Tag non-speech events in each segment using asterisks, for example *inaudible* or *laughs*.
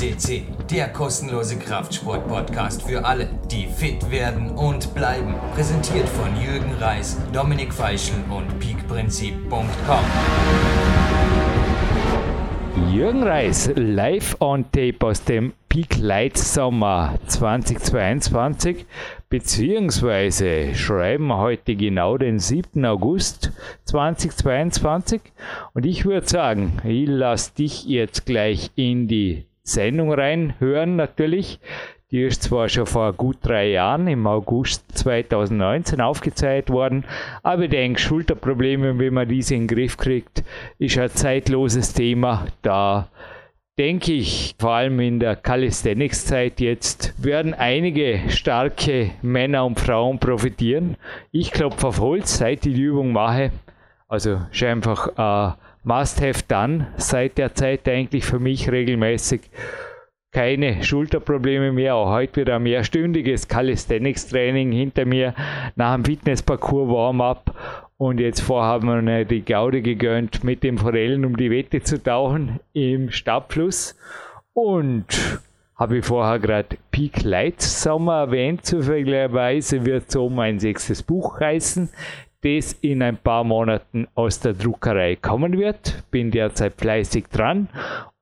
FCC, der kostenlose Kraftsport-Podcast für alle, die fit werden und bleiben. Präsentiert von Jürgen Reis, Dominik Feischl und peakprinzip.com. Jürgen Reis, live on tape aus dem Peak Light Sommer 2022, beziehungsweise schreiben heute genau den 7. August 2022. Und ich würde sagen, ich lasse dich jetzt gleich in die Sendung reinhören, natürlich. Die ist zwar schon vor gut drei Jahren, im August 2019, aufgezeichnet worden, aber ich denke, Schulterprobleme, wenn man diese in den Griff kriegt, ist ein zeitloses Thema. Da denke ich, vor allem in der Calisthenics-Zeit jetzt, werden einige starke Männer und Frauen profitieren. Ich klopfe auf Holz, seit ich die Übung mache. Also ist einfach ein Must-Have dann, seit der Zeit eigentlich für mich regelmäßig keine Schulterprobleme mehr. Auch heute wieder ein mehrstündiges Calisthenics-Training hinter mir nach dem Fitnessparcours Warm-up. Und jetzt vorher haben wir mir die Gaude gegönnt, mit den Forellen um die Wette zu tauchen im Stabfluss. Und habe ich vorher gerade Peak Light Sommer erwähnt. Zufälligerweise wird so mein sechstes Buch heißen, das in ein paar Monaten aus der Druckerei kommen wird. Bin derzeit fleißig dran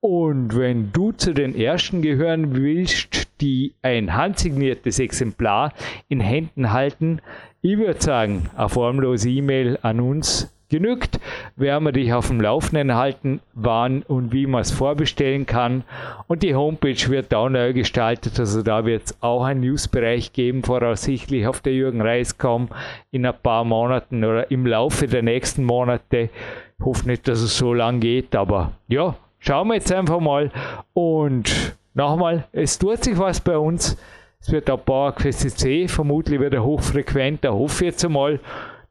und wenn du zu den ersten gehören willst, die ein handsigniertes Exemplar in Händen halten, ich würde sagen, eine formlose E-Mail an uns genügt. Werden wir dich auf dem Laufenden halten, wann und wie man es vorbestellen kann. Und die Homepage wird auch neu gestaltet, also da wird es auch einen Newsbereich geben, voraussichtlich auf der Jürgen Reis.com in ein paar Monaten oder im Laufe der nächsten Monate. Ich hoffe nicht, dass es so lang geht, aber ja, schauen wir jetzt einfach mal. Und nochmal, es tut sich was bei uns. Es wird auch PowerQuest C vermutlich wieder hochfrequent. Da hoffe ich jetzt einmal,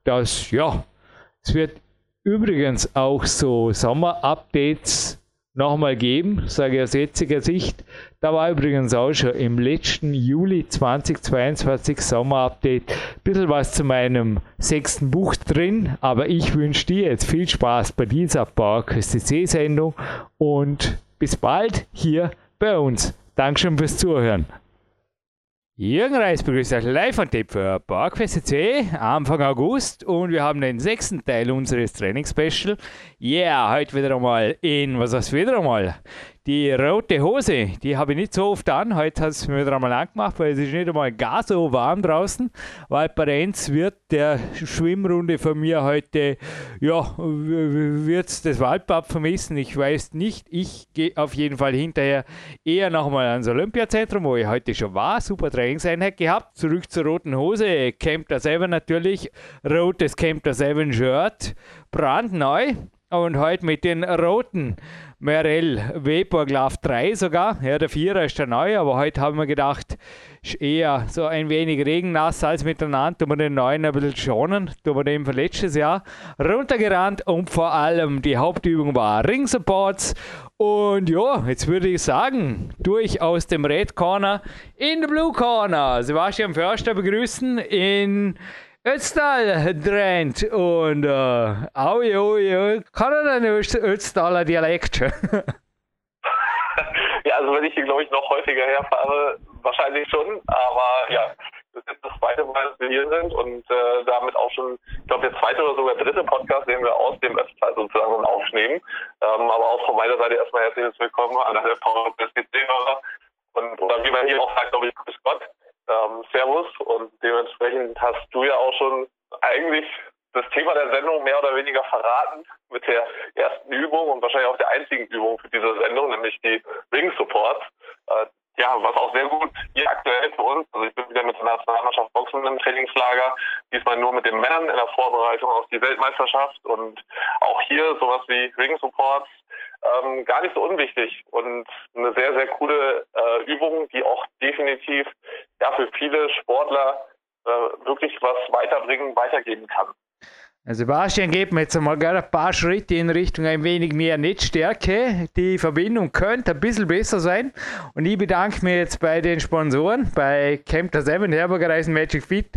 dass, ja, es wird übrigens auch so Sommer-Updates nochmal geben, sage ich aus jetziger Sicht. Da war übrigens auch schon im letzten Juli 2022 Sommer-Update ein bisschen was zu meinem sechsten Buch drin, aber ich wünsche dir jetzt viel Spaß bei dieser PowerQuest C-Sendung und bis bald hier bei uns. Dankeschön fürs Zuhören. Jürgen Reis begrüßt euch live von Tipp für C Anfang August und wir haben den sechsten Teil unseres Training-Special. Yeah, heute wieder einmal in, was heißt wieder einmal? Die rote Hose, die habe ich nicht so oft an. Heute hat es mir wieder einmal angemacht, weil es ist nicht einmal gar so warm draußen. Weil bei Renz wird der Schwimmrunde von mir heute, ja, wird das Waldbad vermissen. Ich weiß nicht. Ich gehe auf jeden Fall hinterher eher nochmal ans Olympiazentrum, wo ich heute schon war. Super Trainingseinheit gehabt. Zurück zur roten Hose. Camp der selber natürlich. Rotes Camp der 7 Shirt. Brandneu. Und heute mit den roten Merell Vaporglove 3 sogar. Ja, der Vierer ist der neue, aber heute haben wir gedacht, ist eher so ein wenig regennass als miteinander. Tun wir den neuen ein bisschen schonen. Tun wir den von letztes Jahr runtergerannt und vor allem die Hauptübung war Ring Supports. Und ja, jetzt würde ich sagen, durch aus dem Red Corner in the Blue Corner. Sebastian Förster begrüßen in Ötztal trennt und äh, aui, aui, kann er einen Ötztaler Dialekt? *laughs* ja, also wenn ich hier, glaube ich, noch häufiger herfahre, wahrscheinlich schon, aber ja, das ist jetzt das zweite Mal, dass wir hier sind und äh, damit auch schon, ich glaube, der zweite oder sogar dritte Podcast, den wir aus dem Ötztal sozusagen aufnehmen. Ähm, aber auch von meiner Seite erstmal herzliches Willkommen an alle Power PC-Hörer und oder wie man hier auch sagt, glaube ich, Grüß Gott ähm, Servus und dementsprechend hast du ja auch schon eigentlich das Thema der Sendung mehr oder weniger verraten mit der ersten Übung und wahrscheinlich auch der einzigen Übung für diese Sendung, nämlich die Ring Supports. Äh, ja, was auch sehr gut hier aktuell für uns. Also ich bin wieder mit der Nationalmannschaft Boxen im Trainingslager, diesmal nur mit den Männern in der Vorbereitung auf die Weltmeisterschaft und auch hier sowas wie Ring Supports ähm, gar nicht so unwichtig und eine sehr, sehr coole äh, Übung, die auch definitiv ja, für viele Sportler äh, wirklich was weiterbringen, weitergeben kann. Also Sebastian, geht mir jetzt einmal ein paar Schritte in Richtung ein wenig mehr Netzstärke. Die Verbindung könnte ein bisschen besser sein. Und ich bedanke mich jetzt bei den Sponsoren, bei Camp der 7, Herberger Reisen Magic Fit,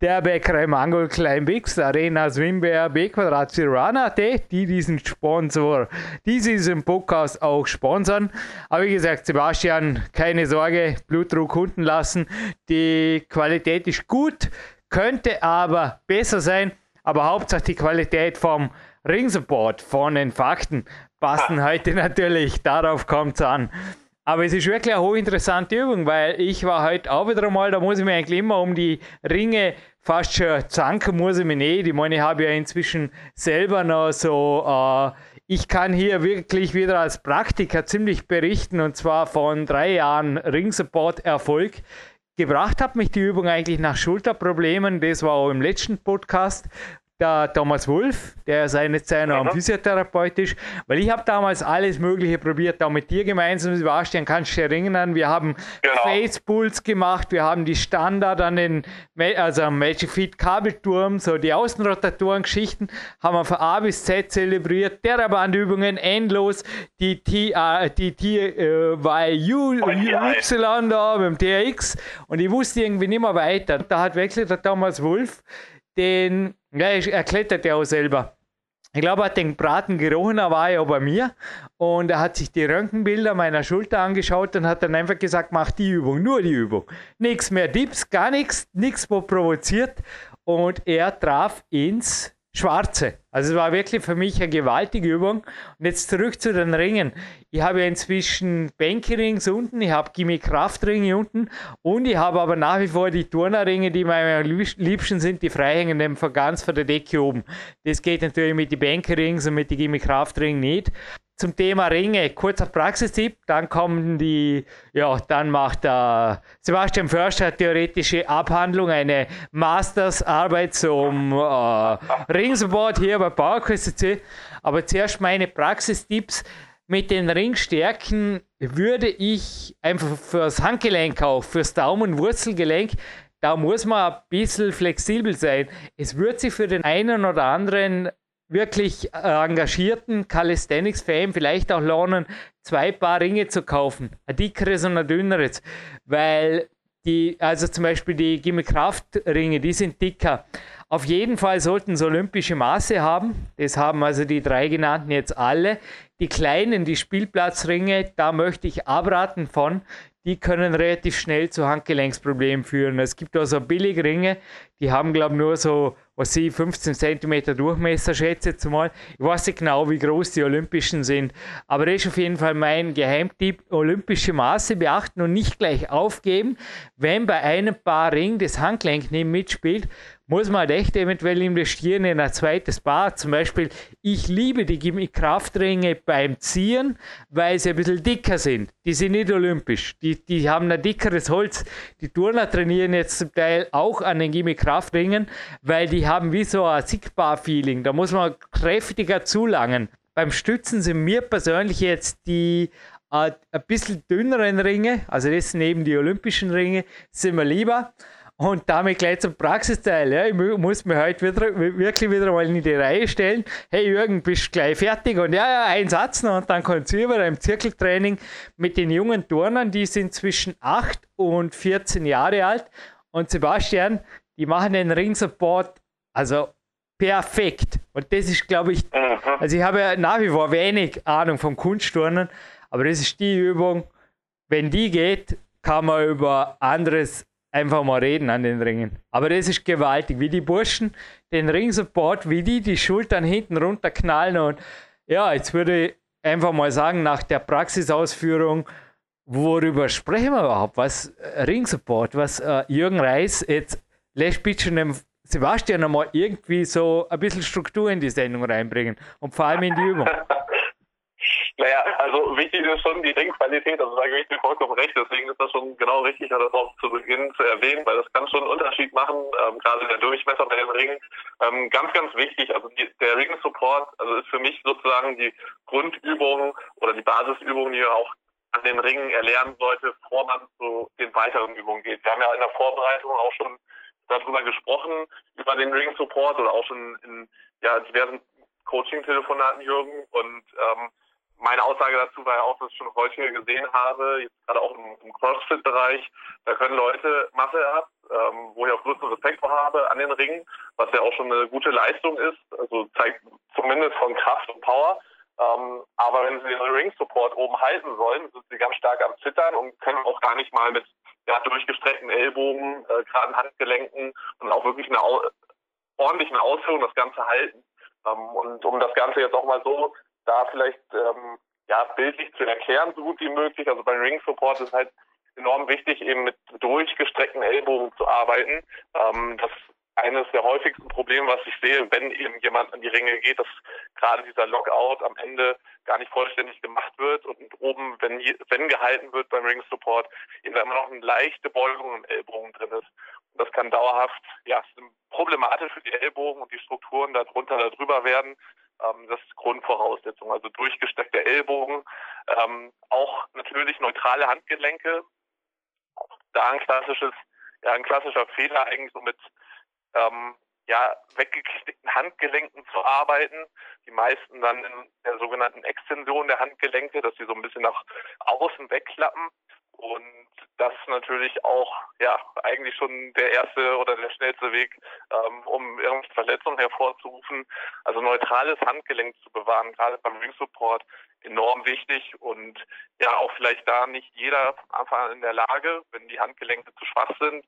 der Bäckerei Mangol Kleinbix, Arena Swimbeer, B Quadrat Cirana.de, die diesen Sponsor, die diesen Podcast auch sponsern. Aber wie gesagt, Sebastian, keine Sorge, Blutdruck unten lassen. Die Qualität ist gut, könnte aber besser sein. Aber Hauptsache die Qualität vom Ringsupport, von den Fakten passen heute natürlich. Darauf kommt es an. Aber es ist wirklich eine hochinteressante Übung, weil ich war heute auch wieder einmal, da muss ich mir eigentlich immer um die Ringe fast schon zanken, muss ich mich nicht. Ich meine, ich habe ja inzwischen selber noch so, äh, ich kann hier wirklich wieder als Praktiker ziemlich berichten und zwar von drei Jahren Ringsupport-Erfolg. Gebracht hat mich die Übung eigentlich nach Schulterproblemen, das war auch im letzten Podcast, der Thomas Wolf, der seine Zeit noch am Physiotherapeut ist, weil ich habe damals alles Mögliche probiert, auch mit dir gemeinsam, Sebastian, kannst du dich erinnern, wir haben genau. Facepulls gemacht, wir haben die Standard an den, also am Magic Feet Kabelturm, so die Außenrotatoren-Geschichten, haben wir von A bis Z zelebriert, Terrabandübungen endlos, die T, äh, die T, äh, Y, Y da beim TRX und ich wusste irgendwie nicht mehr weiter. Da hat wirklich der Thomas Wolf den ja, er klettert ja auch selber. Ich glaube, er hat den Braten gerochen, er war ja bei mir und er hat sich die Röntgenbilder meiner Schulter angeschaut und hat dann einfach gesagt, mach die Übung, nur die Übung. Nichts mehr Dips, gar nichts, nichts, wo provoziert und er traf ins Schwarze. Also es war wirklich für mich eine gewaltige Übung. Und jetzt zurück zu den Ringen. Ich habe inzwischen Bänkerings unten, ich habe Gimme Kraftringe unten und ich habe aber nach wie vor die Turnerringe, die am liebsten sind, die freihängenden von ganz von der Decke oben. Das geht natürlich mit den Bänkerings und mit den Gimme Kraftringen nicht zum Thema Ringe, kurzer Praxistipp, dann kommen die, ja, dann macht der Sebastian Förster theoretische Abhandlung, eine Mastersarbeit zum äh, Ringsupport hier bei PowerQuest Aber zuerst meine Praxistipps. Mit den Ringstärken würde ich einfach fürs Handgelenk auch, fürs Daumen- und Wurzelgelenk, da muss man ein bisschen flexibel sein. Es wird sich für den einen oder anderen wirklich äh, engagierten Calisthenics-Fan vielleicht auch lohnen, zwei Paar Ringe zu kaufen. Ein dickeres und ein dünneres. Weil die, also zum Beispiel die Gimme Kraft Ringe, die sind dicker. Auf jeden Fall sollten sie olympische Maße haben. Das haben also die drei genannten jetzt alle. Die kleinen, die Spielplatzringe, da möchte ich abraten von. Die können relativ schnell zu Handgelenksproblemen führen. Es gibt also Billigringe, die haben, glaube ich, nur so was ich 15 cm Durchmesser schätze jetzt mal. Ich weiß nicht genau, wie groß die Olympischen sind, aber das ist auf jeden Fall mein Geheimtipp. Olympische Maße beachten und nicht gleich aufgeben. Wenn bei einem Paar Ring das Handgelenk nicht mitspielt, muss man halt echt eventuell investieren in ein zweites Paar. Zum Beispiel, ich liebe die Kraftringe beim Ziehen, weil sie ein bisschen dicker sind. Die sind nicht olympisch. Die, die haben ein dickeres Holz. Die Turner trainieren jetzt zum Teil auch an den Gimmick-Kraftringen, weil die haben wie so ein Sigbar-Feeling. Da muss man kräftiger zulangen. Beim Stützen sind mir persönlich jetzt die äh, ein bisschen dünneren Ringe, also das sind eben die olympischen Ringe, sind mir lieber. Und damit gleich zum Praxisteil. Ja. Ich muss mir heute wieder, wirklich wieder mal in die Reihe stellen. Hey Jürgen, bist du gleich fertig? Und ja, ja, ein Satz noch und dann kommt es über im Zirkeltraining mit den jungen Turnern, die sind zwischen 8 und 14 Jahre alt. Und Sebastian, die machen den Ringsupport also perfekt. Und das ist, glaube ich, also ich habe ja nach wie vor wenig Ahnung vom Kunstturnen, aber das ist die Übung, wenn die geht, kann man über anderes einfach mal reden an den Ringen. Aber das ist gewaltig, wie die Burschen den Ringsupport, wie die die Schultern hinten runterknallen und ja, jetzt würde ich einfach mal sagen, nach der Praxisausführung, worüber sprechen wir überhaupt? Was äh, Ringsupport, was äh, Jürgen Reis jetzt lässt bitte dem Sebastian einmal irgendwie so ein bisschen Struktur in die Sendung reinbringen und vor allem in die Übung. *laughs* Naja, also wichtig ist schon die Ringqualität, also da gebe ich dir vollkommen recht, deswegen ist das schon genau richtig, das auch zu Beginn zu erwähnen, weil das kann schon einen Unterschied machen, ähm, gerade der Durchmesser bei den Ringen. Ähm, ganz, ganz wichtig, also die, der Ring-Support, also ist für mich sozusagen die Grundübung oder die Basisübung, die man auch an den Ringen erlernen sollte, bevor man zu den weiteren Übungen geht. Wir haben ja in der Vorbereitung auch schon darüber gesprochen, über den Ring-Support oder auch schon in ja, diversen Coaching-Telefonaten, Jürgen, und ähm, meine Aussage dazu war ja auch, dass ich schon häufiger gesehen habe, jetzt gerade auch im, im CrossFit-Bereich, da können Leute Muscle ab, ähm, wo ich auch größten Respekt vor habe an den Ringen, was ja auch schon eine gute Leistung ist, also zeigt zumindest von Kraft und Power. Ähm, aber wenn sie den Ring-Support oben halten sollen, sind sie ganz stark am Zittern und können auch gar nicht mal mit ja, durchgestreckten Ellbogen, äh, geraden Handgelenken und auch wirklich eine au ordentlichen Ausführung das Ganze halten. Ähm, und um das Ganze jetzt auch mal so da vielleicht ähm, ja bildlich zu erklären, so gut wie möglich. Also beim Ring Support ist halt enorm wichtig, eben mit durchgestreckten Ellbogen zu arbeiten. Ähm, das eines der häufigsten Probleme, was ich sehe, wenn eben jemand an die Ringe geht, dass gerade dieser Lockout am Ende gar nicht vollständig gemacht wird und oben, wenn, wenn gehalten wird beim Ring Support, eben immer noch eine leichte Beugung im Ellbogen drin ist. Und das kann dauerhaft, ja, problematisch für die Ellbogen und die Strukturen darunter, darüber werden. Ähm, das ist Grundvoraussetzung. Also durchgesteckte Ellbogen, ähm, auch natürlich neutrale Handgelenke. Da ein klassisches, ja, ein klassischer Fehler eigentlich so mit ähm, ja, weggeknickten Handgelenken zu arbeiten. Die meisten dann in der sogenannten Extension der Handgelenke, dass sie so ein bisschen nach außen wegklappen. Und das ist natürlich auch ja eigentlich schon der erste oder der schnellste Weg, ähm, um irgendwelche Verletzungen hervorzurufen. Also neutrales Handgelenk zu bewahren, gerade beim Ring Support, enorm wichtig und ja auch vielleicht da nicht jeder an in der Lage, wenn die Handgelenke zu schwach sind,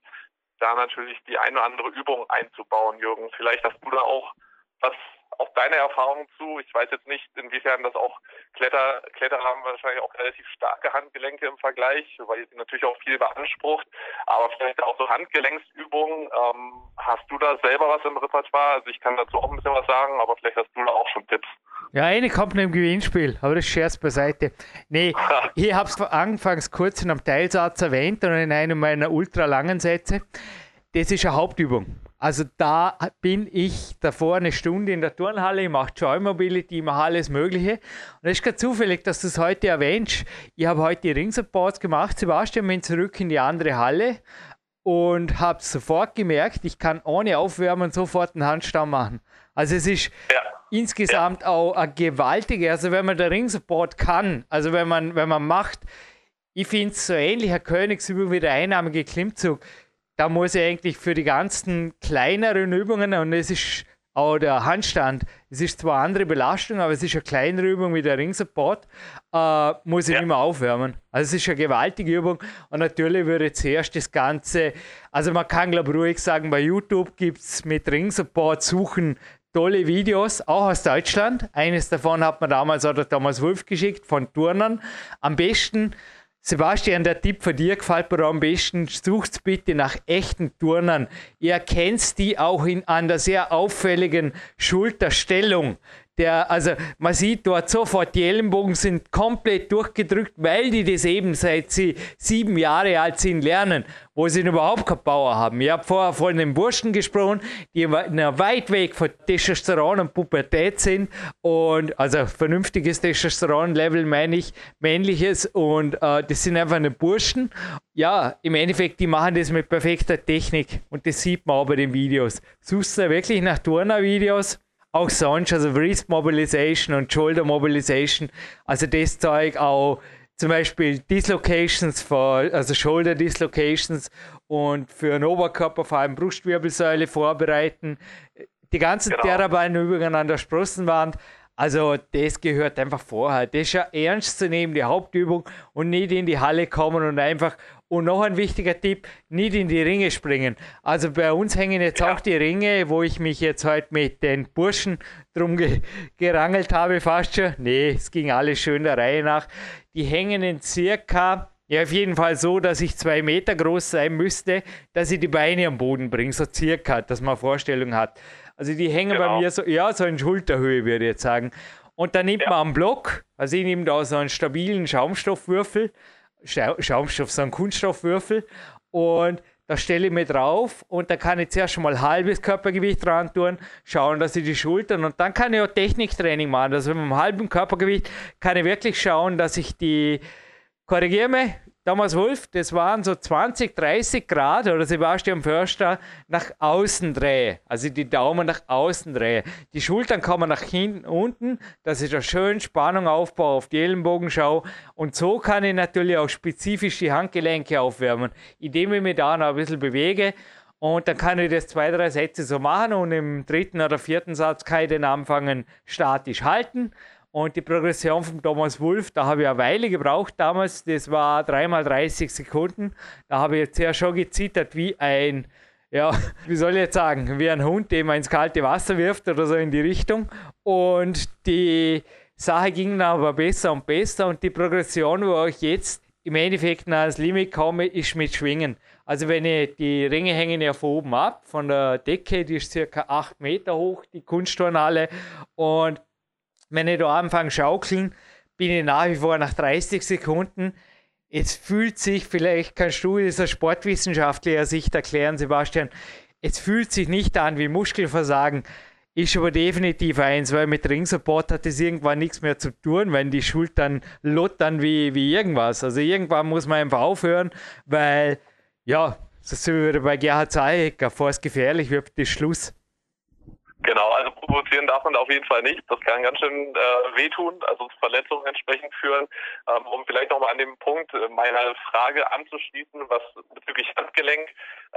da natürlich die eine oder andere Übung einzubauen, Jürgen. Vielleicht hast du da auch was auch deine Erfahrung zu. Ich weiß jetzt nicht, inwiefern das auch Kletter, Kletter haben wahrscheinlich auch relativ starke Handgelenke im Vergleich, weil sie natürlich auch viel beansprucht. Aber vielleicht auch so Handgelenksübungen. Ähm, hast du da selber was im Repertoire? Also ich kann dazu auch ein bisschen was sagen, aber vielleicht hast du da auch schon Tipps. Ja, eine kommt im Gewinnspiel, aber das Scherz beiseite. Nee, *laughs* ich habe es anfangs kurz in einem Teilsatz erwähnt und in einem meiner ultra langen Sätze. Das ist eine Hauptübung. Also da bin ich davor eine Stunde in der Turnhalle, ich mache Joy Mobility, ich mache alles Mögliche. Und es ist gerade zufällig, dass du es heute erwähnst. Ich habe heute die Ringsupports gemacht, Sebastian, bin zurück in die andere Halle und habe sofort gemerkt, ich kann ohne Aufwärmen sofort einen Handstand machen. Also es ist ja. insgesamt ja. auch ein gewaltiger, also wenn man der Ringsupport kann, also wenn man, wenn man macht, ich finde es so ähnlich ein Königsübung wie der einnahmige Klimmzug da muss ich eigentlich für die ganzen kleineren Übungen, und es ist auch der Handstand, es ist zwar andere Belastung, aber es ist eine kleinere Übung wie der Ringsupport, äh, muss ich ja. nicht mehr aufwärmen. Also es ist eine gewaltige Übung und natürlich würde zuerst das Ganze, also man kann glaube ich ruhig sagen, bei YouTube gibt es mit Ringsupport suchen tolle Videos, auch aus Deutschland. Eines davon hat man damals oder Thomas Wolf geschickt von Turnern. Am besten Sebastian, der Tipp von dir gefällt mir am besten. Sucht bitte nach echten Turnern. Ihr erkennt die auch in, an der sehr auffälligen Schulterstellung der, also man sieht dort sofort, die Ellenbogen sind komplett durchgedrückt, weil die das eben seit sie sieben Jahre alt sind lernen, wo sie überhaupt keine Power haben. Ich habe vorher von den Burschen gesprochen, die weit weg von Testosteron und Pubertät sind und also vernünftiges Testosteron-Level meine ich, männliches und äh, das sind einfach eine Burschen. Ja, im Endeffekt, die machen das mit perfekter Technik und das sieht man auch bei den Videos. Suchst du wirklich nach Turner-Videos? Auch sonst, also Wrist Mobilization und Shoulder Mobilization, also das Zeug auch zum Beispiel Dislocations, für, also Shoulder Dislocations und für den Oberkörper vor allem Brustwirbelsäule vorbereiten. Die ganzen genau. Therabeinübungen an der Sprossenwand, also das gehört einfach vorher. Das ist ja ernst zu nehmen, die Hauptübung und nicht in die Halle kommen und einfach und noch ein wichtiger Tipp, nicht in die Ringe springen. Also bei uns hängen jetzt ja. auch die Ringe, wo ich mich jetzt heute mit den Burschen drum ge gerangelt habe, fast schon. Nee, es ging alles schön der Reihe nach. Die hängen in circa, ja auf jeden Fall so, dass ich zwei Meter groß sein müsste, dass ich die Beine am Boden bringe, so circa, dass man eine Vorstellung hat. Also die hängen genau. bei mir so, ja, so in Schulterhöhe, würde ich jetzt sagen. Und dann nimmt ja. man einen Block, also ich nehme da so einen stabilen Schaumstoffwürfel, Schaumstoff, so ein Kunststoffwürfel. Und da stelle ich mir drauf und da kann ich zuerst mal halbes Körpergewicht dran tun, schauen, dass ich die Schultern und dann kann ich auch Techniktraining machen. Also mit einem halben Körpergewicht kann ich wirklich schauen, dass ich die, korrigiere Thomas Wolf, das waren so 20, 30 Grad oder Sebastian Förster nach außen drehe. Also die Daumen nach außen drehe. Die Schultern kommen nach hinten unten, dass ich da schön Spannung aufbaue auf die Ellenbogenschau. Und so kann ich natürlich auch spezifisch die Handgelenke aufwärmen, indem ich mich da noch ein bisschen bewege. Und dann kann ich das zwei, drei Sätze so machen und im dritten oder vierten Satz kann ich den anfangen statisch halten und die Progression von Thomas Wolf, da habe ich eine Weile gebraucht damals. Das war dreimal 30 Sekunden. Da habe ich jetzt ja schon gezittert wie ein, ja, *laughs* wie soll ich jetzt sagen, wie ein Hund, den man ins kalte Wasser wirft oder so in die Richtung. Und die Sache ging dann aber besser und besser. Und die Progression, wo ich jetzt im Endeffekt nach das Limit komme, ist mit Schwingen. Also wenn ich die Ringe hängen ja von oben ab, von der Decke, die ist circa 8 Meter hoch, die Kunstturnhalle. Und wenn ich da anfange schaukeln, bin ich nach wie vor nach 30 Sekunden. Es fühlt sich, vielleicht kannst du das aus sportwissenschaftlicher Sicht erklären, Sebastian, es fühlt sich nicht an wie Muskelversagen, ist aber definitiv eins, weil mit Ringsupport hat das irgendwann nichts mehr zu tun, wenn die Schultern lottern wie, wie irgendwas. Also irgendwann muss man einfach aufhören, weil, ja, so wie bei Gerhard Zayecker, bevor es gefährlich wird, ist Schluss. Genau, also provozieren darf man auf jeden Fall nicht. Das kann ganz schön äh, wehtun, also zu Verletzungen entsprechend führen. Ähm, um vielleicht nochmal an dem Punkt äh, meiner Frage anzuschließen, was bezüglich Handgelenk,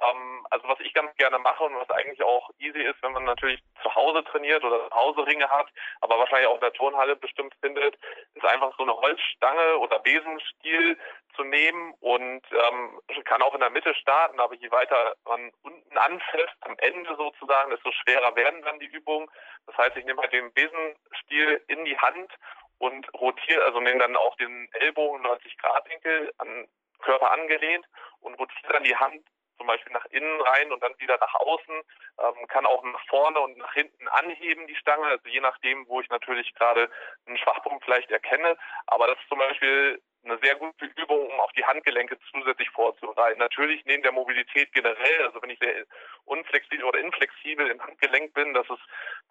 ähm, also was ich ganz gerne mache und was eigentlich auch easy ist, wenn man natürlich zu Hause trainiert oder zu Hause Ringe hat, aber wahrscheinlich auch in der Turnhalle bestimmt findet, ist einfach so eine Holzstange oder Besenstiel zu nehmen und ähm, kann auch in der Mitte starten, aber je weiter man unten anfällt, am Ende sozusagen, desto schwerer werden dann die Übungen. Das heißt, ich nehme halt den Besenstiel in die Hand und rotiere, also nehme dann auch den Ellbogen 90 Grad Winkel an Körper angelehnt und rotiere dann die Hand zum Beispiel nach innen rein und dann wieder nach außen, ähm, kann auch nach vorne und nach hinten anheben die Stange, also je nachdem, wo ich natürlich gerade einen Schwachpunkt vielleicht erkenne. Aber das ist zum Beispiel eine sehr gute Übung, um auch die Handgelenke zusätzlich vorzubereiten. Natürlich neben der Mobilität generell, also wenn ich sehr unflexibel oder inflexibel im Handgelenk bin, das ist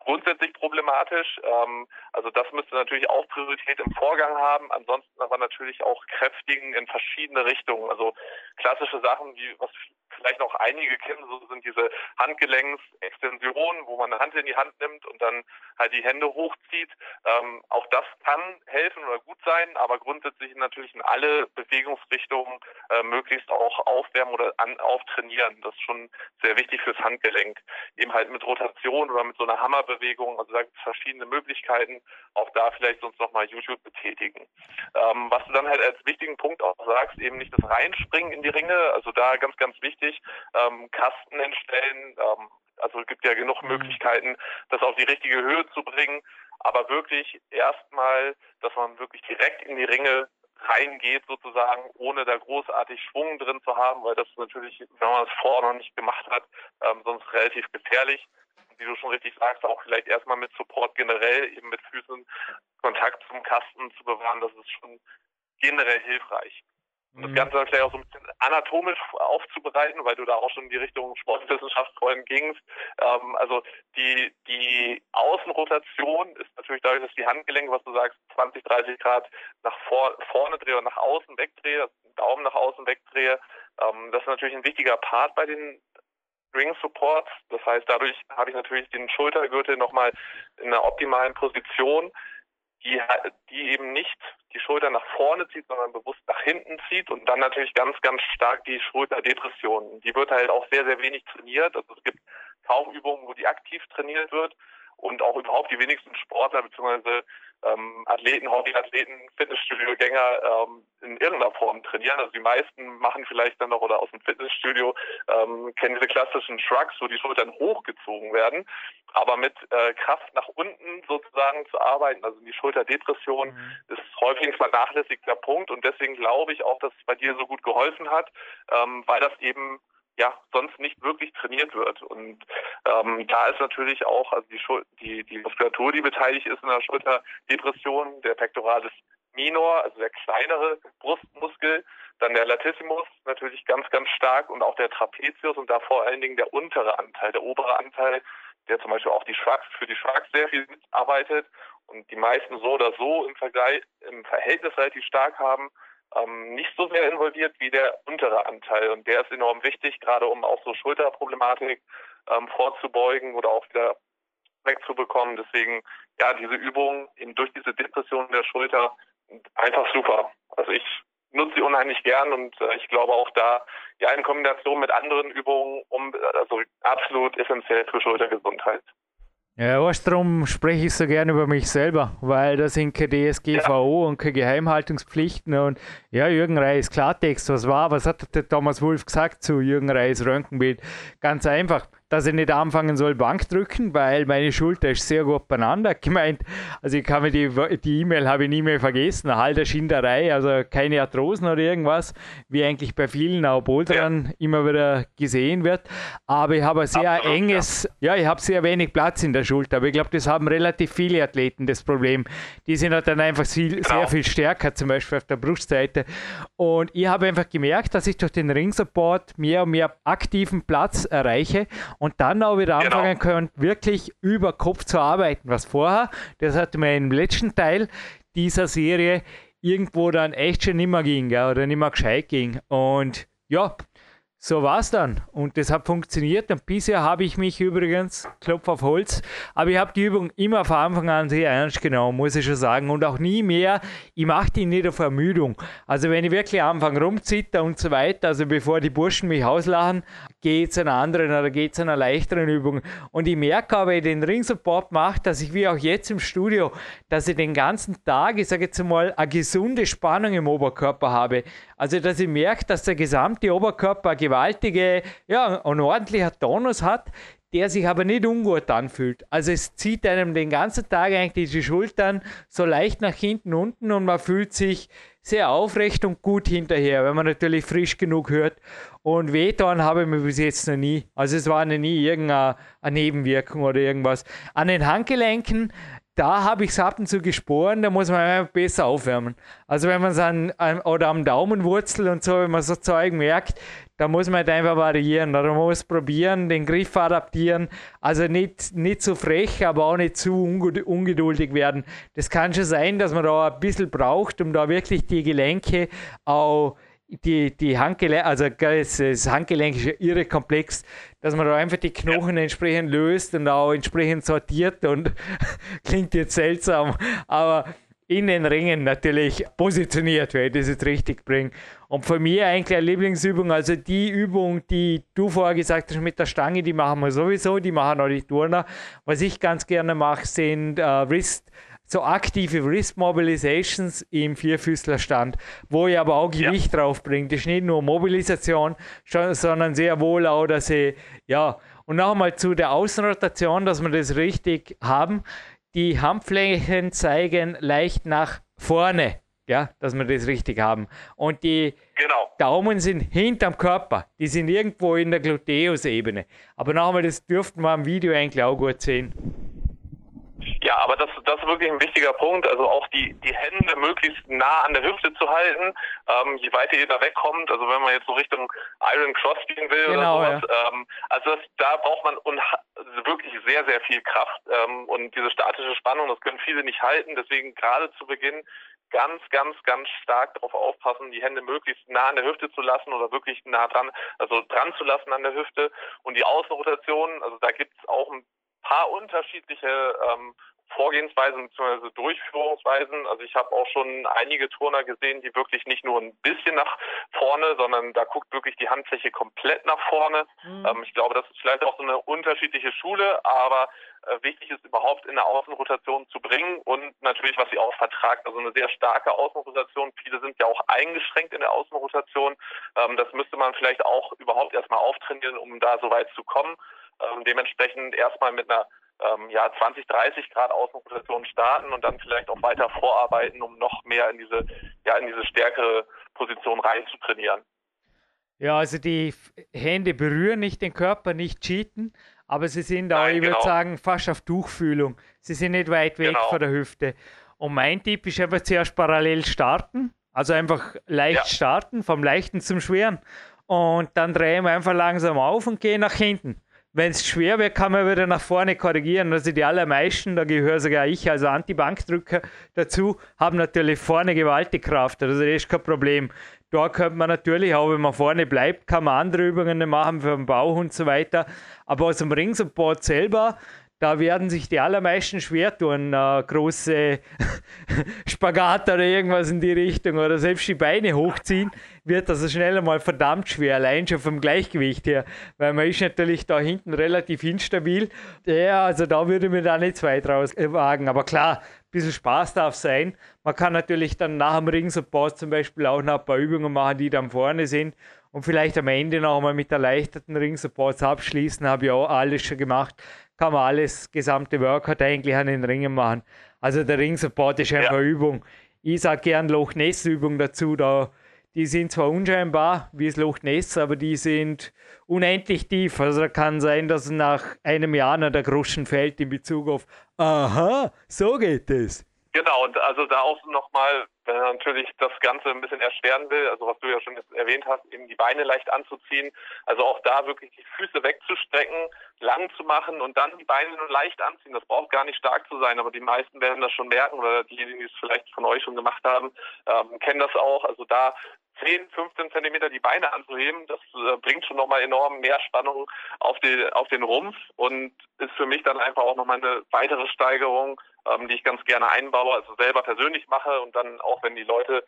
grundsätzlich problematisch. Ähm, also das müsste natürlich auch Priorität im Vorgang haben. Ansonsten aber natürlich auch kräftigen in verschiedene Richtungen. Also klassische Sachen, wie was vielleicht noch einige kennen, so sind diese Handgelenksextensionen, wo man eine Hand in die Hand nimmt und dann halt die Hände hochzieht. Ähm, auch das kann helfen oder gut sein, aber grundsätzlich natürlich in alle Bewegungsrichtungen äh, möglichst auch aufwärmen oder an, auftrainieren. Das ist schon sehr wichtig fürs Handgelenk. Eben halt mit Rotation oder mit so einer Hammerbewegung. Also da gibt es verschiedene Möglichkeiten. Auch da vielleicht sonst nochmal YouTube betätigen. Ähm, was du dann halt als wichtigen Punkt auch sagst, eben nicht das Reinspringen in die Ringe. Also da ganz, ganz wichtig, ähm, Kasten entstellen. Ähm, also es gibt ja genug mhm. Möglichkeiten, das auf die richtige Höhe zu bringen. Aber wirklich erstmal, dass man wirklich direkt in die Ringe reingeht sozusagen, ohne da großartig Schwung drin zu haben, weil das natürlich, wenn man es vorher noch nicht gemacht hat, ähm, sonst relativ gefährlich. Wie du schon richtig sagst, auch vielleicht erstmal mit Support generell, eben mit Füßen Kontakt zum Kasten zu bewahren, das ist schon generell hilfreich. Das mhm. Ganze dann vielleicht auch so ein bisschen anatomisch aufzubereiten, weil du da auch schon in die Richtung Sportwissenschaft vorhin gingst. Ähm, also die, die Außenrotation ist natürlich dadurch, dass die Handgelenke, was du sagst, 20, 30 Grad nach vor, vorne drehe und nach außen wegdrehe, also Daumen nach außen wegdrehe. Ähm, das ist natürlich ein wichtiger Part bei den Ring Supports. Das heißt, dadurch habe ich natürlich den Schultergürtel nochmal in einer optimalen Position die, die eben nicht die Schulter nach vorne zieht, sondern bewusst nach hinten zieht und dann natürlich ganz, ganz stark die Schulterdepression. Die wird halt auch sehr, sehr wenig trainiert. Also es gibt kaum Übungen, wo die aktiv trainiert wird und auch überhaupt die wenigsten Sportler bzw. Ähm, Athleten, Hobbyathleten, Fitnessstudio-Gänger ähm, in irgendeiner Form trainieren. Also die meisten machen vielleicht dann noch oder aus dem Fitnessstudio ähm, kennen diese klassischen Shrugs, wo die Schultern hochgezogen werden, aber mit äh, Kraft nach unten sozusagen zu arbeiten, also die Schulterdepression mhm. ist häufig ein vernachlässigter Punkt und deswegen glaube ich auch, dass es bei dir so gut geholfen hat, ähm, weil das eben ja sonst nicht wirklich trainiert wird. Und ähm, da ist natürlich auch also die, Schul die, die Muskulatur, die beteiligt ist in der Schulterdepression, der Pectoralis minor, also der kleinere Brustmuskel, dann der Latissimus natürlich ganz, ganz stark und auch der Trapezius und da vor allen Dingen der untere Anteil, der obere Anteil, der zum Beispiel auch die Shrugs, für die Shrugs sehr viel mitarbeitet und die meisten so oder so im Vergleich, im Verhältnis relativ stark haben ähm, nicht so sehr involviert wie der untere Anteil. Und der ist enorm wichtig, gerade um auch so Schulterproblematik ähm, vorzubeugen oder auch wieder wegzubekommen. Deswegen, ja, diese Übung eben durch diese Depression der Schulter einfach super. Also ich nutze sie unheimlich gern und äh, ich glaube auch da, ja, in Kombination mit anderen Übungen, um, also absolut essentiell für Schultergesundheit. Ja, erst darum spreche ich so gerne über mich selber, weil da sind keine DSGVO ja. und keine Geheimhaltungspflichten und ja, Jürgen Reis, Klartext, was war, was hat der Thomas Wolf gesagt zu Jürgen Reis Röntgenbild? Ganz einfach dass ich nicht anfangen soll, Bank drücken, weil meine Schulter ist sehr gut beieinander. *laughs* Gemeint, also ich kann mir die die E-Mail habe ich nie mehr vergessen, halter Schinderei, also keine Arthrosen oder irgendwas, wie eigentlich bei vielen auch Bouldern ja. immer wieder gesehen wird. Aber ich habe ein sehr Absolut, enges, ja. ja, ich habe sehr wenig Platz in der Schulter, aber ich glaube, das haben relativ viele Athleten das Problem. Die sind halt dann einfach viel, genau. sehr viel stärker, zum Beispiel auf der Brustseite. Und ich habe einfach gemerkt, dass ich durch den Ringsupport mehr und mehr aktiven Platz erreiche und dann auch wieder genau. anfangen können, wirklich über Kopf zu arbeiten. Was vorher, das hatte man im letzten Teil dieser Serie irgendwo dann echt schon nicht mehr ging gell, oder nicht mehr gescheit ging. Und ja, so war es dann. Und das hat funktioniert. Und bisher habe ich mich übrigens, Klopf auf Holz, aber ich habe die Übung immer von Anfang an sehr ernst genommen, muss ich schon sagen. Und auch nie mehr, ich mache die nicht auf Ermüdung. Also wenn ich wirklich anfange rumzitter und so weiter, also bevor die Burschen mich auslachen, geht es einer anderen oder geht es einer leichteren Übung. Und ich merke aber, wenn ich den Ringsupport mache, dass ich wie auch jetzt im Studio, dass ich den ganzen Tag, ich sage jetzt mal, eine gesunde Spannung im Oberkörper habe. Also dass ich merke, dass der gesamte Oberkörper eine gewaltige, ja, ein ordentlicher Tonus hat, der sich aber nicht ungut anfühlt. Also es zieht einem den ganzen Tag eigentlich die Schultern so leicht nach hinten unten und man fühlt sich sehr aufrecht und gut hinterher, wenn man natürlich frisch genug hört. Und wehtan habe ich mir bis jetzt noch nie. Also es war noch nie irgendeine Nebenwirkung oder irgendwas. An den Handgelenken da habe ich es ab und zu gesporen, da muss man besser aufwärmen. Also wenn man es an, an, oder am Daumenwurzel und so, wenn man so Zeug merkt, da muss man halt einfach variieren. Oder man muss probieren, den Griff adaptieren. Also nicht, nicht zu frech, aber auch nicht zu ungeduldig werden. Das kann schon sein, dass man da ein bisschen braucht, um da wirklich die Gelenke auch die, die Handgelenk, also das, Handgelenk ist ja irre komplex, dass man da einfach die Knochen entsprechend löst und auch entsprechend sortiert und *laughs* klingt jetzt seltsam, aber in den Ringen natürlich positioniert, wenn ich das jetzt richtig bringe. Und für mich eigentlich eine Lieblingsübung, also die Übung, die du vorher gesagt hast mit der Stange, die machen wir sowieso, die machen auch die Turner. Was ich ganz gerne mache, sind äh, Wrist so aktive Wrist Mobilizations im Vierfüßlerstand, wo ich aber auch Gewicht ja. drauf bringe. Das ist nicht nur Mobilisation, sondern sehr wohl auch, dass ich, ja, und nochmal zu der Außenrotation, dass wir das richtig haben. Die Handflächen zeigen leicht nach vorne, ja, dass wir das richtig haben. Und die genau. Daumen sind hinterm Körper, die sind irgendwo in der Gluteusebene. Aber nochmal, das dürften wir am Video eigentlich auch gut sehen. Ja, aber das, das ist wirklich ein wichtiger Punkt. Also auch die, die Hände möglichst nah an der Hüfte zu halten, ähm, je weiter ihr da wegkommt. Also wenn man jetzt so Richtung Iron Cross gehen will genau, oder sowas. Ja. Ähm, also das, da braucht man wirklich sehr, sehr viel Kraft. Ähm, und diese statische Spannung, das können viele nicht halten. Deswegen gerade zu Beginn ganz, ganz, ganz stark darauf aufpassen, die Hände möglichst nah an der Hüfte zu lassen oder wirklich nah dran, also dran zu lassen an der Hüfte. Und die Außenrotation, also da gibt es auch ein paar unterschiedliche ähm, Vorgehensweisen bzw. Durchführungsweisen. Also ich habe auch schon einige Turner gesehen, die wirklich nicht nur ein bisschen nach vorne, sondern da guckt wirklich die Handfläche komplett nach vorne. Mhm. Ähm, ich glaube, das ist vielleicht auch so eine unterschiedliche Schule, aber äh, wichtig ist überhaupt in der Außenrotation zu bringen und natürlich, was sie auch vertragt, also eine sehr starke Außenrotation. Viele sind ja auch eingeschränkt in der Außenrotation. Ähm, das müsste man vielleicht auch überhaupt erstmal auftrainieren, um da so weit zu kommen. Ähm, dementsprechend erstmal mit einer ähm, ja, 20, 30 Grad Außenrotation starten und dann vielleicht auch weiter vorarbeiten, um noch mehr in diese, ja, in diese stärkere Position rein zu trainieren. Ja, also die Hände berühren nicht den Körper, nicht cheaten, aber sie sind auch, ich genau. würde sagen, fast auf Tuchfühlung. Sie sind nicht weit weg genau. von der Hüfte. Und mein Tipp ist einfach zuerst parallel starten, also einfach leicht ja. starten, vom Leichten zum Schweren. Und dann drehen wir einfach langsam auf und gehen nach hinten wenn es schwer wird, kann man wieder nach vorne korrigieren. Also die allermeisten, da gehöre sogar ich als Anti-Bankdrücker dazu, haben natürlich vorne gewaltige Kraft. Also das ist kein Problem. Da könnte man natürlich auch, wenn man vorne bleibt, kann man andere Übungen machen für den Bauch und so weiter. Aber aus dem Ringsupport selber, da werden sich die allermeisten schwer tun, äh, große *laughs* Spagat oder irgendwas in die Richtung oder selbst die Beine hochziehen, wird das schnell einmal verdammt schwer, allein schon vom Gleichgewicht her, weil man ist natürlich da hinten relativ instabil. Ja, also da würde mir da nicht zwei draus wagen, aber klar, ein bisschen Spaß darf sein. Man kann natürlich dann nach dem Ring-Support zum Beispiel auch noch ein paar Übungen machen, die dann vorne sind und vielleicht am Ende noch einmal mit erleichterten Ring-Supports abschließen. Habe ich auch alles schon gemacht kann man alles, gesamte Workout eigentlich an den Ringen machen. Also der Ring-Support ist einfach ja. Übung. Ich sage gern Loch Ness-Übung dazu. Da, die sind zwar unscheinbar wie das Loch Ness, aber die sind unendlich tief. Also da kann sein, dass nach einem Jahr noch der Groschen fällt in Bezug auf, aha, so geht es. Genau, und also da auch nochmal, wenn er natürlich das Ganze ein bisschen erschweren will, also was du ja schon erwähnt hast, eben die Beine leicht anzuziehen, also auch da wirklich die Füße wegzustrecken, lang zu machen und dann die Beine nur leicht anziehen. Das braucht gar nicht stark zu sein, aber die meisten werden das schon merken oder diejenigen, die es vielleicht von euch schon gemacht haben, ähm, kennen das auch. Also da 10, 15 Zentimeter die Beine anzuheben, das äh, bringt schon nochmal enorm mehr Spannung auf, die, auf den Rumpf und ist für mich dann einfach auch nochmal eine weitere Steigerung, ähm, die ich ganz gerne einbaue, also selber persönlich mache und dann auch, wenn die Leute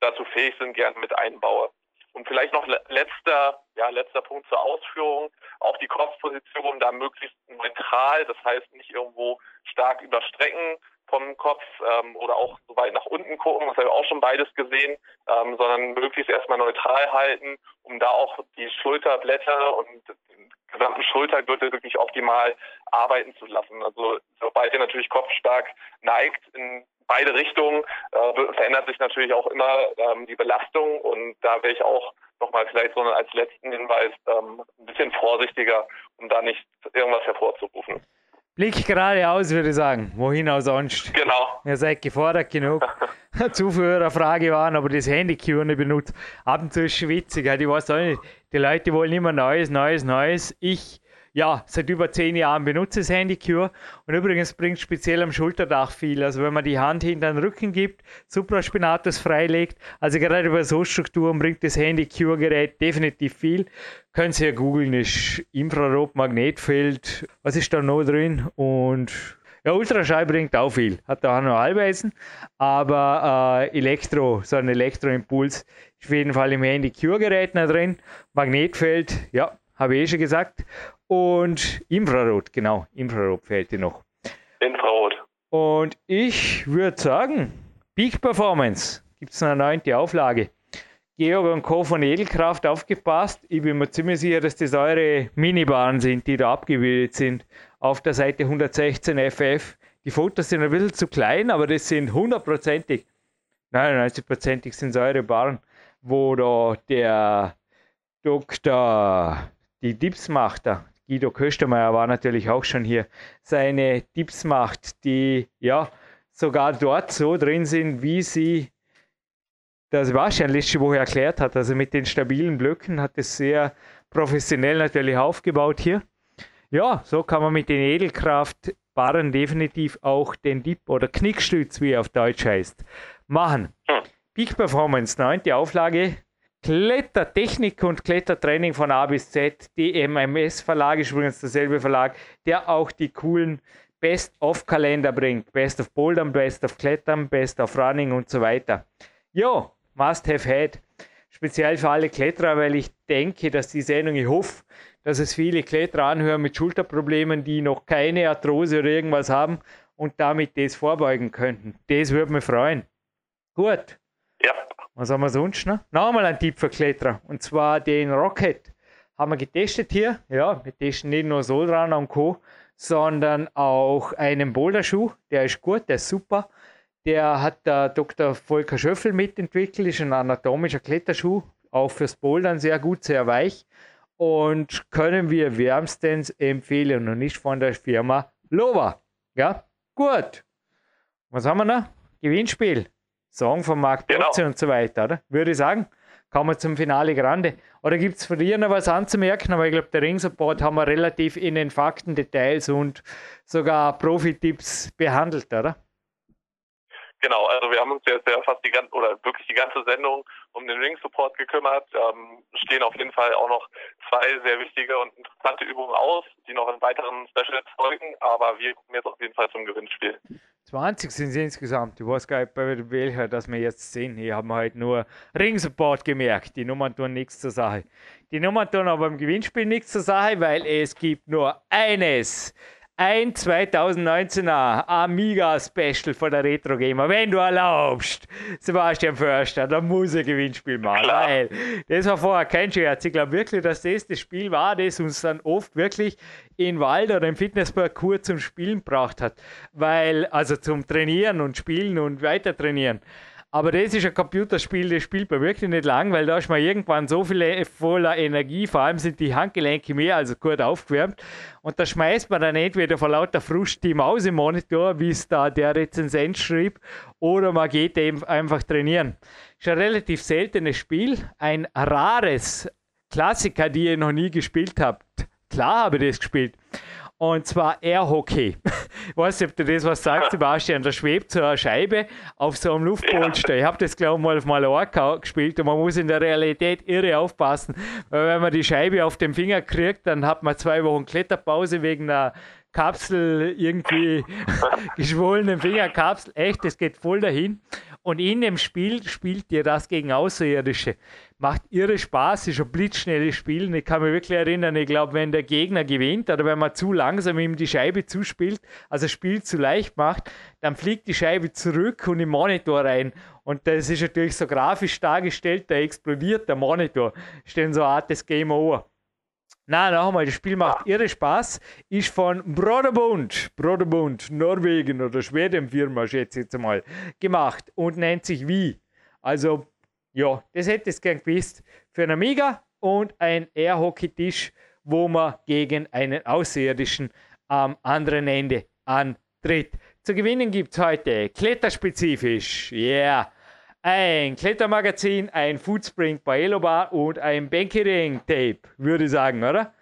dazu fähig sind, gerne mit einbaue. Und vielleicht noch letzter, ja, letzter Punkt zur Ausführung. Auch die Kopfposition da möglichst neutral, das heißt nicht irgendwo stark überstrecken, vom Kopf ähm, oder auch so weit nach unten gucken, das habe ich auch schon beides gesehen, ähm, sondern möglichst erstmal neutral halten, um da auch die Schulterblätter und den gesamten Schultergürtel wirklich optimal arbeiten zu lassen. Also sobald ihr natürlich kopfstark neigt in beide Richtungen, äh, verändert sich natürlich auch immer ähm, die Belastung und da wäre ich auch nochmal vielleicht so als letzten Hinweis ähm, ein bisschen vorsichtiger, um da nicht irgendwas hervorzurufen. Blick geradeaus, würde ich sagen. Wohin auch sonst. Genau. Ihr seid gefordert genug. *laughs* Zuführerfrage waren, aber das Handy nicht benutzt. Ab und zu ist es witzig. Ich weiß auch nicht. Die Leute wollen immer Neues, Neues, Neues. Ich ja, seit über zehn Jahren benutze das Handycure und übrigens bringt speziell am Schulterdach viel. Also wenn man die Hand hinter den Rücken gibt, Supraspinatus freilegt, also gerade über so Strukturen bringt das Handycure-Gerät definitiv viel. Können Sie ja googeln, ist Infrarot-Magnetfeld, was ist da noch drin und ja, Ultraschall bringt auch viel, hat da auch noch Allweisen, aber äh, Elektro, so ein Elektroimpuls ist auf jeden Fall im Handy-Cure-Gerät drin. Magnetfeld, ja, habe ich eh schon gesagt. Und Infrarot, genau, Infrarot fehlte noch. Infrarot. Und ich würde sagen, Peak Performance gibt es eine neunte Auflage. Georg und Co. von Edelkraft aufgepasst. Ich bin mir ziemlich sicher, dass das eure Minibahnen sind, die da abgebildet sind. Auf der Seite 116 FF. Die Fotos sind ein bisschen zu klein, aber das sind hundertprozentig, 99-prozentig sind es eure Bahnen, wo da der Dr. die Dips macht, da, Guido Köstermeier war natürlich auch schon hier, seine Tipps macht, die ja sogar dort so drin sind, wie sie das wahrscheinlich schon Woche erklärt hat. Also mit den stabilen Blöcken hat es sehr professionell natürlich aufgebaut hier. Ja, so kann man mit den Edelkraftbarren definitiv auch den Dip oder Knickstütz, wie er auf Deutsch heißt, machen. Hm. Peak Performance, neunte Auflage, Klettertechnik und Klettertraining von A bis Z. DMMS Verlag ist übrigens derselbe Verlag, der auch die coolen Best-of-Kalender bringt. Best of Bouldern, Best of Klettern, Best of Running und so weiter. Jo, must have had. Speziell für alle Kletterer, weil ich denke, dass die Sendung, ich hoffe, dass es viele Kletterer anhören mit Schulterproblemen, die noch keine Arthrose oder irgendwas haben und damit das vorbeugen könnten. Das würde mich freuen. Gut. Ja, was haben wir sonst noch? Nochmal ein Tipp für Kletterer. Und zwar den Rocket. Haben wir getestet hier. Ja, wir testen nicht nur Solrunner und Co., sondern auch einen Boulderschuh. Der ist gut, der ist super. Der hat der Dr. Volker Schöffel mitentwickelt. Ist ein anatomischer Kletterschuh. Auch fürs Bouldern sehr gut, sehr weich. Und können wir wärmstens empfehlen und nicht von der Firma Lova. Ja, gut. Was haben wir noch? Gewinnspiel. Song von Mark genau. und so weiter, oder? Würde ich sagen. kann man zum Finale Grande. Oder gibt es von dir noch was anzumerken? Aber ich glaube, der Ringsupport haben wir relativ in den Fakten, Details und sogar Profi-Tipps behandelt, oder? Genau, also wir haben uns jetzt ja fast die ganze oder wirklich die ganze Sendung um den Ring Support gekümmert. Ähm, stehen auf jeden Fall auch noch zwei sehr wichtige und interessante Übungen aus, die noch in weiteren Specials folgen, aber wir gucken jetzt auf jeden Fall zum Gewinnspiel. 20 sind es insgesamt. Ich weiß gar nicht, bei welcher, dass wir jetzt. Hier haben wir halt nur Ring-Support gemerkt. Die Nummern tun nichts zur Sache. Die Nummern tun aber im Gewinnspiel nichts zur Sache, weil es gibt nur eines ein 2019er Amiga Special von der Retro Gamer, wenn du erlaubst. Sebastian Förster, da muss ein Gewinnspiel machen. Weil das war vorher kein Scherz. Ich glaube wirklich, dass das das Spiel war, das uns dann oft wirklich in Wald oder im Fitnessparcours zum Spielen braucht hat. Weil, also zum Trainieren und Spielen und weiter trainieren. Aber das ist ein Computerspiel, das spielt man wirklich nicht lang, weil da ist man irgendwann so viel e- voller Energie, vor allem sind die Handgelenke mehr als gut aufgewärmt. Und da schmeißt man dann entweder vor lauter Frust die Maus im Monitor, wie es da der Rezensent schrieb, oder man geht eben einfach trainieren. Ist ein relativ seltenes Spiel, ein rares Klassiker, die ihr noch nie gespielt habt. Klar habe ich das gespielt. Und zwar Airhockey. Ich *laughs* weiß nicht, ob du das was sagst, Sebastian. Da schwebt so eine Scheibe auf so einem Luftpolster. Ich habe das, glaube ich, mal auf Mallorca gespielt und man muss in der Realität irre aufpassen. Weil wenn man die Scheibe auf den Finger kriegt, dann hat man zwei Wochen Kletterpause wegen einer Kapsel irgendwie *laughs* geschwollenen Fingerkapsel. Echt, das geht voll dahin. Und in dem Spiel spielt ihr das gegen Außerirdische. Macht irre Spaß, ist ein blitzschnelles Spiel. Ich kann mich wirklich erinnern, ich glaube, wenn der Gegner gewinnt oder wenn man zu langsam ihm die Scheibe zuspielt, also das Spiel zu leicht macht, dann fliegt die Scheibe zurück und im Monitor rein. Und das ist natürlich so grafisch dargestellt, da explodiert der Monitor. Ist dann so eine Art des Game Over. Na, noch einmal, das Spiel macht irre Spaß. Ist von Broderbund, Broderbund, Norwegen oder Schweden-Firma, schätze ich jetzt mal, gemacht und nennt sich wie. Also, ja, das hätte ich gern gewusst. Für einen Amiga und ein Air-Hockey-Tisch, wo man gegen einen Außerirdischen am anderen Ende antritt. Zu gewinnen gibt es heute kletterspezifisch, yeah, ein Klettermagazin, ein Foodspring bei Elobar und ein Bankiring-Tape, würde ich sagen, oder?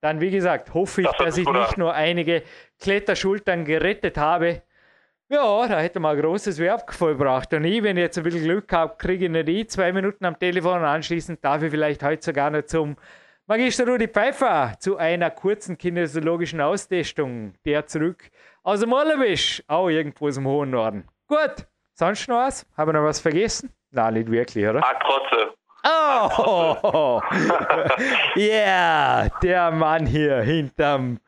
Dann, wie gesagt, hoffe ich, das dass ich nicht nur einige Kletterschultern gerettet habe. Ja, da hätte man ein großes Werk vollbracht. Und ich, wenn ich jetzt ein bisschen Glück habe, kriege ich nicht die zwei Minuten am Telefon und anschließend darf ich vielleicht heute sogar noch zum Magister Rudi Pfeiffer zu einer kurzen kinesiologischen Austestung, der zurück aus dem Urlaub ist, auch irgendwo aus dem hohen Norden. Gut, Sonst noch was? Haben wir noch was vergessen? Nein, nicht wirklich, oder? Akrotze. Oh! *laughs* yeah, der Mann hier hinterm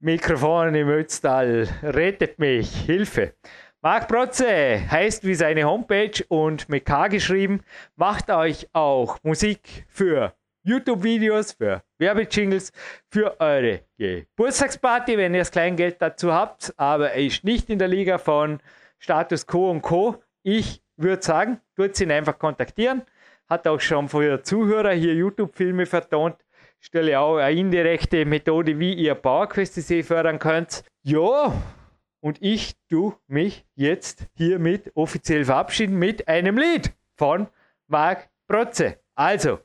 Mikrofon im Ötztal rettet mich. Hilfe. Marc Protze heißt wie seine Homepage und mit K geschrieben, macht euch auch Musik für YouTube-Videos, für Werbejingles, für eure Geburtstagsparty, wenn ihr das Kleingeld dazu habt, aber er ist nicht in der Liga von Status Quo und Co. Ich würde sagen, tut ihn einfach kontaktieren. Hat auch schon für Zuhörer hier YouTube-Filme vertont. Stelle auch eine indirekte Methode, wie ihr PowerQuest.de fördern könnt. Ja, und ich tu mich jetzt hiermit offiziell verabschieden mit einem Lied von Marc Protze. Also,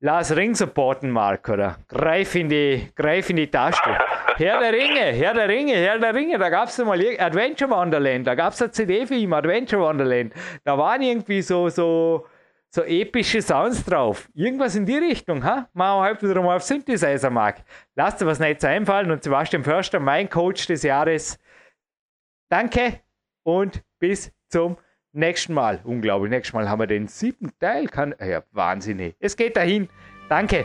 lass Ring supporten, Marc, oder? Greif in die, greif in die Tasche. Herr der Ringe, Herr der Ringe, Herr der Ringe, da gab es mal Adventure Wonderland, da gab es eine CD für ihn, Adventure Wonderland. Da waren irgendwie so, so, so epische Sounds drauf. Irgendwas in die Richtung, ha? Halt wieder mal auf Synthesizer, Marc. Lasst dir was Nettes einfallen und Sebastian Förster, mein Coach des Jahres. Danke und bis zum nächsten Mal. Unglaublich, nächstes Mal haben wir den siebten Teil. Kann, ja, Wahnsinn. Es geht dahin. Danke.